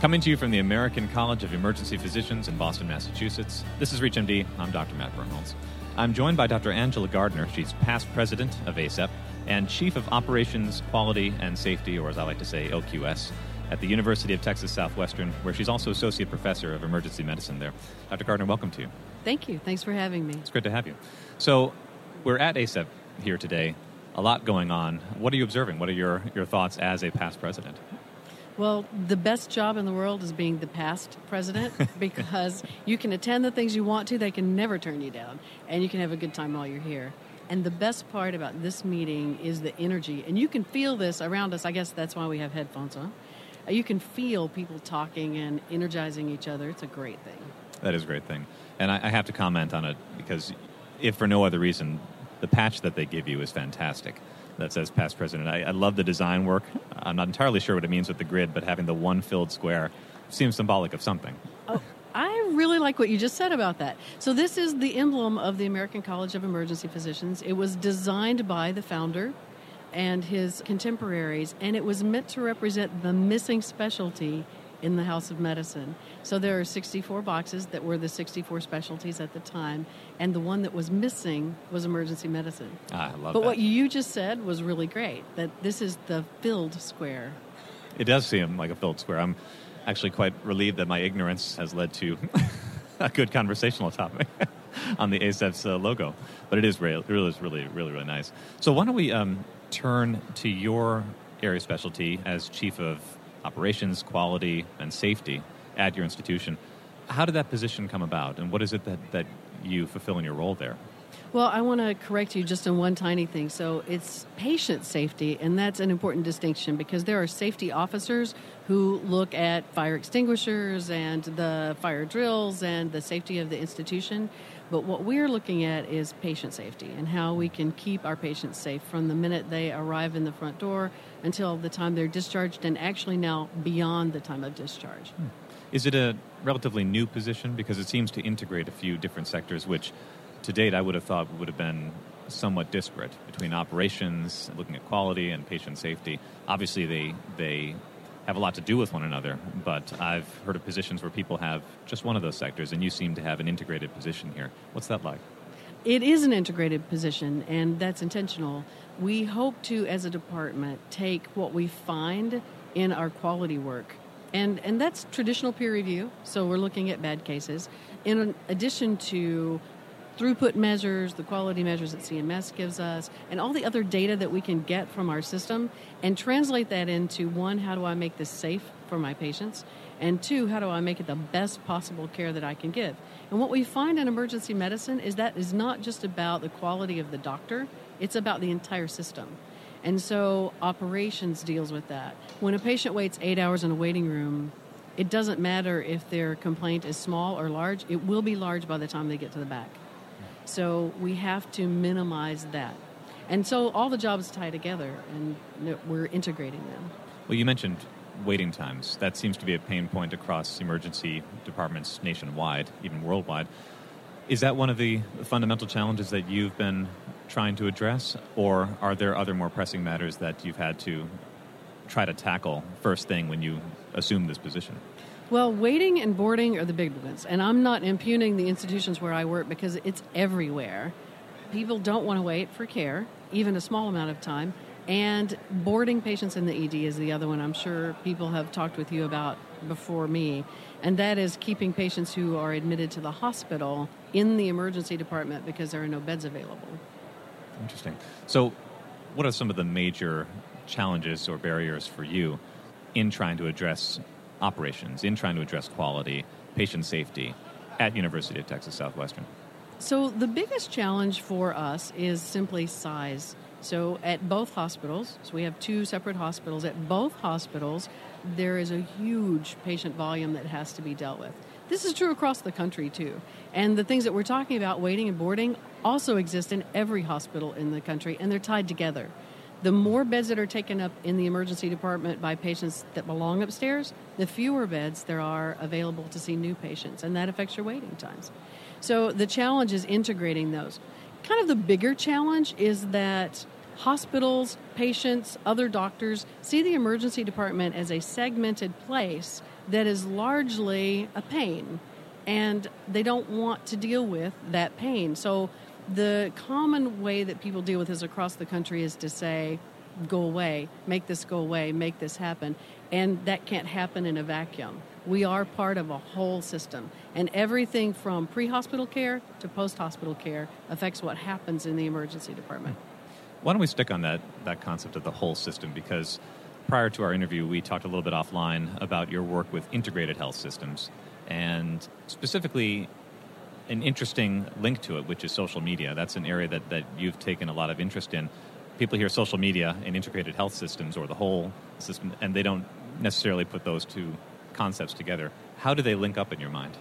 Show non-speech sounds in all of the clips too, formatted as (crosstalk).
Coming to you from the American College of Emergency Physicians in Boston, Massachusetts, this is ReachMD. I'm Dr. Matt Birnholz. I'm joined by Dr. Angela Gardner. She's past president of ACEP and chief of operations, quality, and safety, or as I like to say, OQS, at the University of Texas Southwestern, where she's also associate professor of emergency medicine there. Dr. Gardner, welcome to you. Thank you. Thanks for having me. It's great to have you. So, we're at ACEP here today. A lot going on. What are you observing? What are your, your thoughts as a past president? Well, the best job in the world is being the past president (laughs) because you can attend the things you want to, they can never turn you down, and you can have a good time while you're here. And the best part about this meeting is the energy, and you can feel this around us. I guess that's why we have headphones on. Uh, you can feel people talking and energizing each other. It's a great thing. That is a great thing. And I, I have to comment on it because, if for no other reason, the patch that they give you is fantastic that says past president. I, I, love the design work. I'm not entirely sure what it means with the grid, but having the one filled square seems symbolic of something. Oh, I really like what you just said about that. So, this is the emblem of the American College of Emergency Physicians. It was designed by the founder and his contemporaries, and it was meant to represent the missing specialty in the House of Medicine. So there are 64 boxes that were the 64 specialties at the time, and the one that was missing was emergency medicine. Ah, I love it. but that. what you just said was really great. That this is the filled square. It does seem like a filled square. I'm actually quite relieved that my ignorance has led to (laughs) a good conversational topic (laughs) on the ACEP's uh, logo. But it is really, really, really, really, really nice. So why don't we um, turn to your area specialty as chief of operations, quality, and safety at your institution. How did that position come about, and what is it that, that you fulfill in your role there? Well, I want to correct you just on one tiny thing. So it's patient safety, and that's an important distinction because there are safety officers who look at fire extinguishers and the fire drills and the safety of the institution. But what we're looking at is patient safety and how we can keep our patients safe from the minute they arrive in the front door until the time they're discharged, and actually now beyond the time of discharge. Hmm. Is it a relatively new position? Because it seems to integrate a few different sectors, which to date I would have thought would have been somewhat disparate between operations, looking at quality, and patient safety. Obviously, they, they have a lot to do with one another, but I've heard of positions where people have just one of those sectors, and you seem to have an integrated position here. What's that like? It is an integrated position, and that's intentional. We hope to, as a department, take what we find in our quality work and and that's traditional peer review. So we're looking at bad cases, in addition to throughput measures, the quality measures that CMS gives us, and all the other data that we can get from our system, and translate that into one, how do I make this safe for my patients, and two, how do I make it the best possible care that I can give. And what we find in emergency medicine is that is not just about the quality of the doctor; it's about the entire system. And so operations deals with that. When a patient waits eight hours in a waiting room, it doesn't matter if their complaint is small or large, it will be large by the time they get to the back. So we have to minimize that. And so all the jobs tie together and we're integrating them. Well, you mentioned waiting times. That seems to be a pain point across emergency departments nationwide, even worldwide. Is that one of the fundamental challenges that you've been trying to address, or are there other more pressing matters that you've had to try to tackle first thing when you assume this position? Well, waiting and boarding are the big ones, and I'm not impugning the institutions where I work because it's everywhere. People don't want to wait for care, even a small amount of time, and boarding patients in the ED is the other one I'm sure people have talked with you about before me, and that is keeping patients who are admitted to the hospital in the emergency department because there are no beds available. Interesting. So, what are some of the major challenges or barriers for you in trying to address operations, in trying to address quality, patient safety at University of Texas Southwestern? So, the biggest challenge for us is simply size. So, at both hospitals, so we have two separate hospitals, at both hospitals, there is a huge patient volume that has to be dealt with. This is true across the country, too. And the things that we're talking about, waiting and boarding, also exist in every hospital in the country, and they're tied together. The more beds that are taken up in the emergency department by patients that belong upstairs, the fewer beds there are available to see new patients, and that affects your waiting times. So the challenge is integrating those. Kind of the bigger challenge is that hospitals, patients, other doctors see the emergency department as a segmented place that is largely a pain, and they don't want to deal with that pain. So, the common way that people deal with this across the country is to say, go away, make this go away, make this happen. And that can't happen in a vacuum. We are part of a whole system. And everything from pre hospital care to post hospital care affects what happens in the emergency department. Hmm. Why don't we stick on that, that concept of the whole system? Because prior to our interview, we talked a little bit offline about your work with integrated health systems and specifically an interesting link to it, which is social media. That's an area that, that you've taken a lot of interest in. People hear social media and integrated health systems or the whole system, and they don't necessarily put those two concepts together. How do they link up in your mind?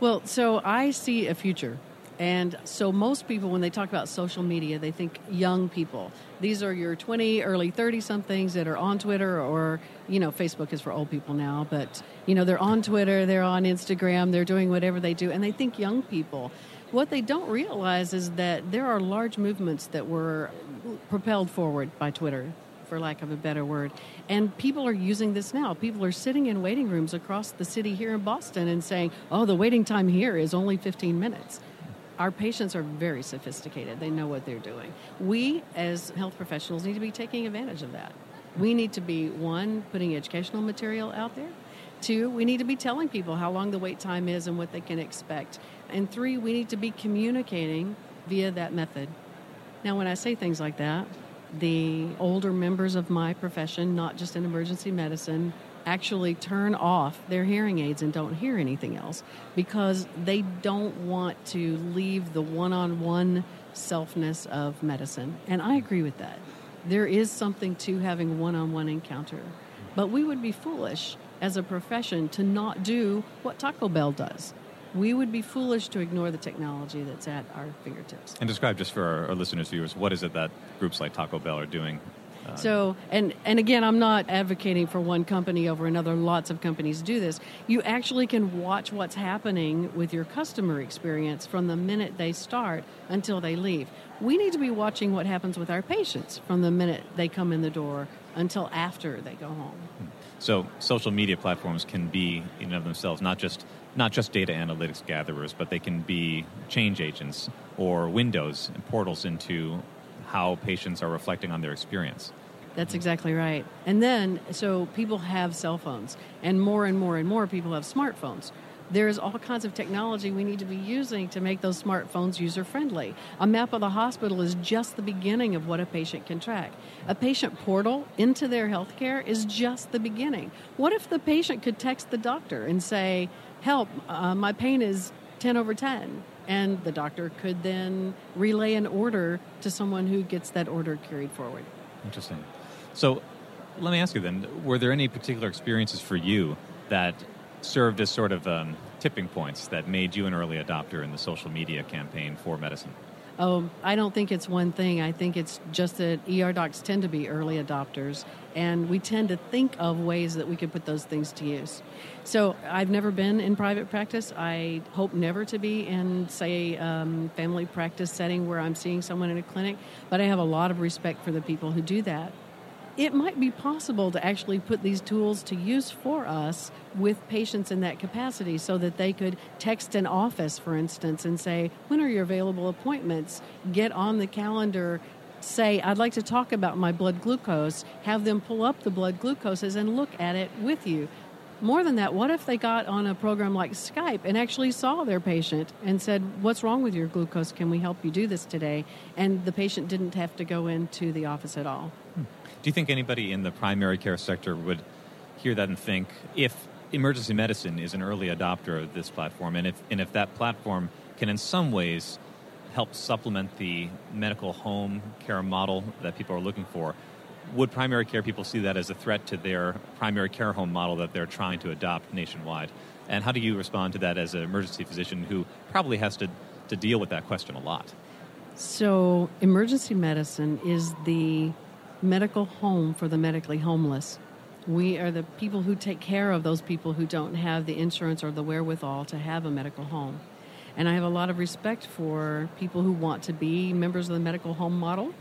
Well, so I see a future. And so most people, when they talk about social media, they think young people. These are your 20, early 30 somethings that are on Twitter or, you know, Facebook is for old people now, but, you know, they're on Twitter, they're on Instagram, they're doing whatever they do, and they think young people. What they don't realize is that there are large movements that were propelled forward by Twitter for lack of a better word. And people are using this now. People are sitting in waiting rooms across the city here in Boston and saying, oh, the waiting time here is only 15 minutes. Our patients are very sophisticated. They know what they're doing. We, as health professionals, need to be taking advantage of that. We need to be, one, putting educational material out there. Two, we need to be telling people how long the wait time is and what they can expect. And three, we need to be communicating via that method. Now, when I say things like that, the older members of my profession, not just in emergency medicine, actually turn off their hearing aids and don't hear anything else because they don't want to leave the one on one selfness of medicine. And I agree with that. There is something to having one on one encounter. But we would be foolish as a profession to not do what Taco Bell does we would be foolish to ignore the technology that's at our fingertips. And describe just for our, our listeners, viewers, what is it that groups like Taco Bell are doing? So, and, and again, I'm not advocating for one company over another. Lots of companies do this. You actually can watch what's happening with your customer experience from the minute they start until they leave. We need to be watching what happens with our patients from the minute they come in the door until after they go home. Hmm. So, social media platforms can be in and of themselves not just not just data analytics gatherers, but they can be change agents or windows and portals into how patients are reflecting on their experience. That's exactly right. And then, so people have cell phones, and more and more and more people have smartphones. There's all kinds of technology we need to be using to make those smartphones user friendly. A map of the hospital is just the beginning of what a patient can track. A patient portal into their healthcare is just the beginning. What if the patient could text the doctor and say, help, uh, my pain is 10 over 10. And the doctor could then relay an order to someone who gets that order carried forward. Interesting. So let me ask you then were there any particular experiences for you that served as sort of um, tipping points that made you an early adopter in the social media campaign for medicine? Oh, I don't think it's one thing. I think it's just that ER docs tend to be early adopters, and we tend to think of ways that we could put those things to use. So I've never been in private practice. I hope never to be in, say, um, family practice setting where I'm seeing someone in a clinic, but I have a lot of respect for the people who do that it might be possible to actually put these tools to use for us with patients in that capacity so that they could text an office, for instance, and say, When are your available appointments? Get on the calendar. Say, I'd like to talk about my blood glucose. Have them pull up the blood glucoses and look at it with you. More than that, what if they got on a program like Skype and actually saw their patient and said, What's wrong with your glucose? Can we help you do this today? And the patient didn't have to go into the office at all. Do you think anybody in the primary care sector would hear that and think if emergency medicine is an early adopter of this platform, and if and if that platform can in some ways help supplement the medical home care model that people are looking for, would primary care people see that as a threat to their primary care home model that they're trying to adopt nationwide? And how do you respond to that as an emergency physician who probably has to, to deal with that question a lot? So, emergency medicine is the medical home for the medically homeless. We are the people who take care of those people who don't have the insurance or the wherewithal to have a medical home. And I have a lot of respect for people who want to be members of the medical home model,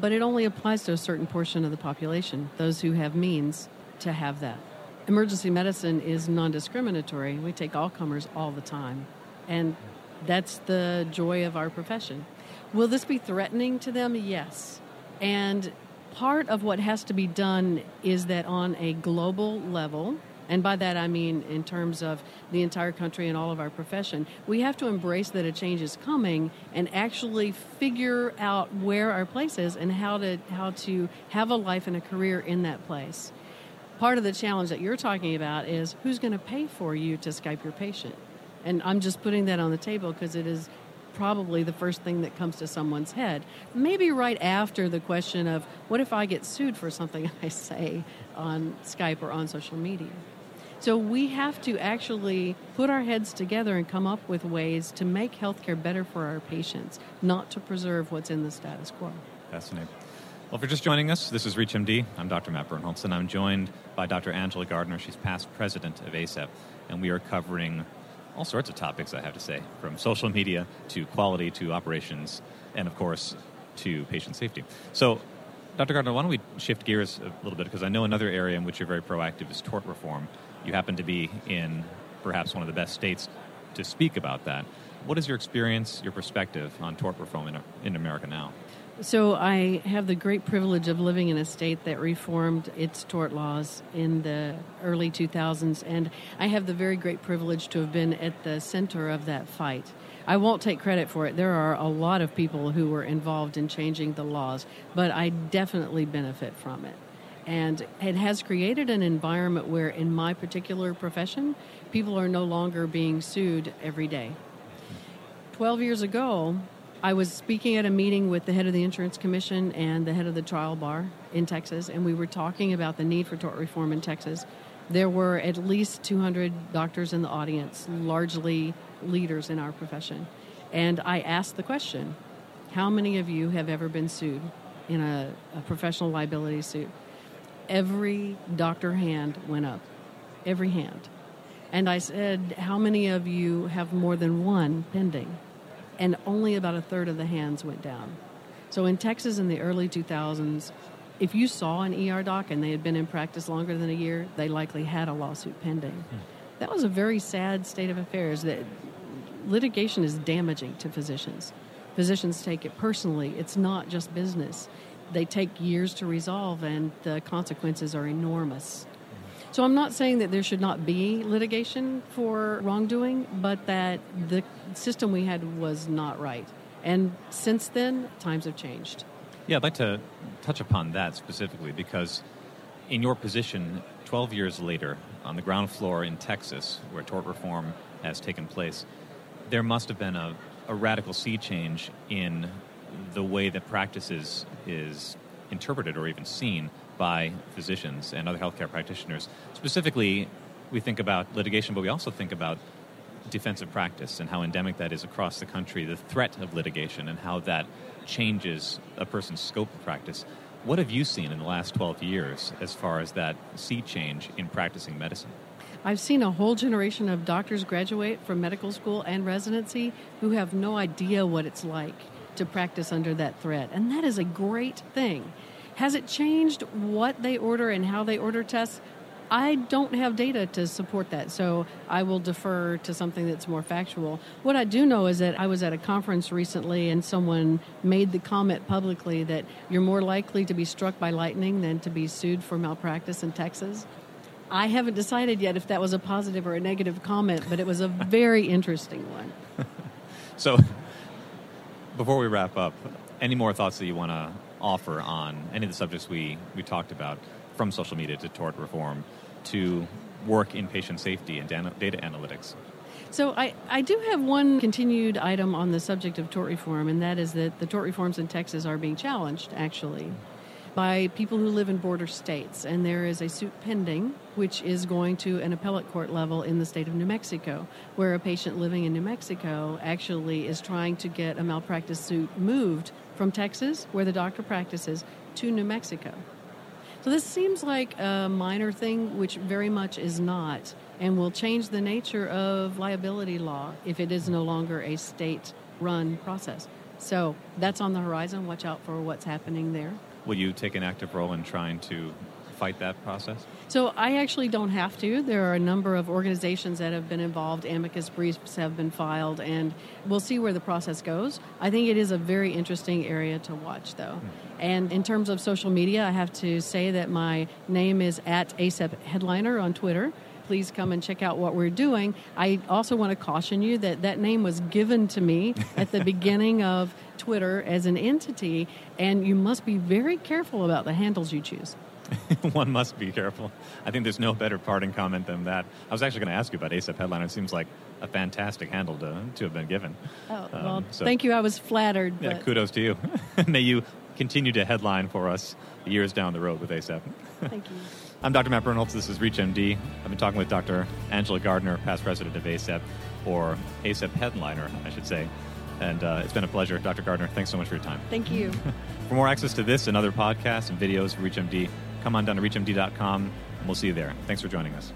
but it only applies to a certain portion of the population, those who have means to have that. emergency medicine is non discriminatory. We take all comers all the time. And that's the joy of our profession. Will this be threatening to them? Yes. And part of what has to be done is that on a global level, and by that I mean in terms of the entire country and all of our profession, we have to embrace that a change is coming and actually figure out where our place is and how to how to have a life and a career in that place. Part of the challenge that you're talking about is who's going to pay for you to Skype your patient. And I'm just putting that on the table because it is probably the first thing that comes to someone's head. Maybe right after the question of what if I get sued for something (laughs) I say on Skype or on social media? So we have to actually put our heads together and come up with ways to make healthcare better for our patients, not to preserve what's in the status quo. Fascinating. Well, if you're just joining us, this is ReachMD. I'm Dr. Matt Birnholz, and I'm joined by Dr. Angela Gardner. She's past president of ACEP, and we are covering all sorts of topics, I have to say, from social media to quality to operations, and of course, to patient safety. So, Dr. Gardner, why don't we shift gears a little bit? Because I know another area in which you're very proactive is tort reform. You happen to be in perhaps one of the best states to speak about that. What is your experience, your perspective on tort reform in, in America now? So I have the great privilege of living in a state that reformed its tort laws in the early 2000s, and I have the very great privilege to have been at the center of that fight. I won't take credit for it. There are a lot of people who were involved in changing the laws, but I definitely benefit from it. And it has created an environment where, in my particular profession, people are no longer being sued every day. 12 years ago, I was speaking at a meeting with the head of the Insurance Commission and the head of the trial bar in Texas, and we were talking about the need for tort reform in Texas. There were at least 200 doctors in the audience, largely leaders in our profession. And I asked the question How many of you have ever been sued in a, a professional liability suit? Every doctor hand went up, every hand. And I said, How many of you have more than one pending? And only about a third of the hands went down. So in Texas in the early 2000s, if you saw an ER doc and they had been in practice longer than a year, they likely had a lawsuit pending. Hmm. That was a very sad state of affairs. That litigation is damaging to physicians. Physicians take it personally. It's not just business. They take years to resolve, and the consequences are enormous. So I'm not saying that there should not be litigation for wrongdoing, but that the system we had was not right. And since then, times have changed. Yeah, I'd like to touch upon that specifically because in your position 12 years later on the ground floor in Texas, where tort reform has taken place, there must have been a, a radical sea change in the way that practice is, is interpreted or even seen by physicians and other healthcare practitioners. Specifically, we think about litigation, but we also think about defensive practice and how endemic that is across the country, the threat of litigation, and how that changes a person's scope of practice. What have you seen in the last 12 years as far as that sea change in practicing medicine? I've seen a whole generation of doctors graduate from medical school and residency who have no idea what it's like to practice under that threat. And that is a great thing. Has it changed what they order and how they order tests? I don't have data to support that, so I will defer to something that's more factual. What I do know is that I was at a conference recently and someone made the comment publicly that you're more likely to be struck by lightning than to be sued for malpractice in Texas. I haven't decided yet if that was a positive or a negative comment, but it was a (laughs) very interesting one. (laughs) so, before we wrap up, any more thoughts that you want to offer on any of the subjects we, we talked about, from social media to tort reform to work in patient safety and data analytics? So I, I do have one continued item on the subject of tort reform, and that is that the tort reforms in Texas are being challenged, actually, by people who live in border states. And there is a suit pending, which is going to an appellate court level in the state of New Mexico, where a patient living in New Mexico actually is trying to get a malpractice suit moved from Texas, where the doctor practices, to New Mexico. So this seems like a minor thing, which very much is not, and will change the nature of liability law if it is no longer a state run process. So that's on the horizon. Watch out for what's happening there. Will you take an active role in trying to fight that process? So I actually don't have to. There are a number of organizations that have been involved. Amicus briefs have been filed, and we'll see where the process goes. I think it is a very interesting area to watch, though. Mm-hmm. And in terms of social media, I have to say that my name is at ACEP Headliner on Twitter please come and check out what we're doing. I also want to caution you that that name was given to me (laughs) at the beginning of Twitter as an entity, and you must be very careful about the handles you choose. (laughs) One must be careful. I think there's no better parting comment than that. I was actually going to ask you about ACEP Headliner. It seems like a fantastic handle to, to have been given. Oh, well, um, so, thank you. I was flattered. Yeah, but... kudos to you. (laughs) May you continue to headline for us years down the road with ACEP. Thank you. (laughs) I'm Dr. Matt Birnholz. This is ReachMD. I've been talking with Dr. Angela Gardner, past president of ACEP, or ACEP headliner, I should say. And uh, it's been a pleasure. Dr. Gardner, thanks so much for your time. Thank you. for more access to this and other podcasts and videos, ReachMD, come on down to ReachMD.com, and we'll see you there. Thanks for joining us.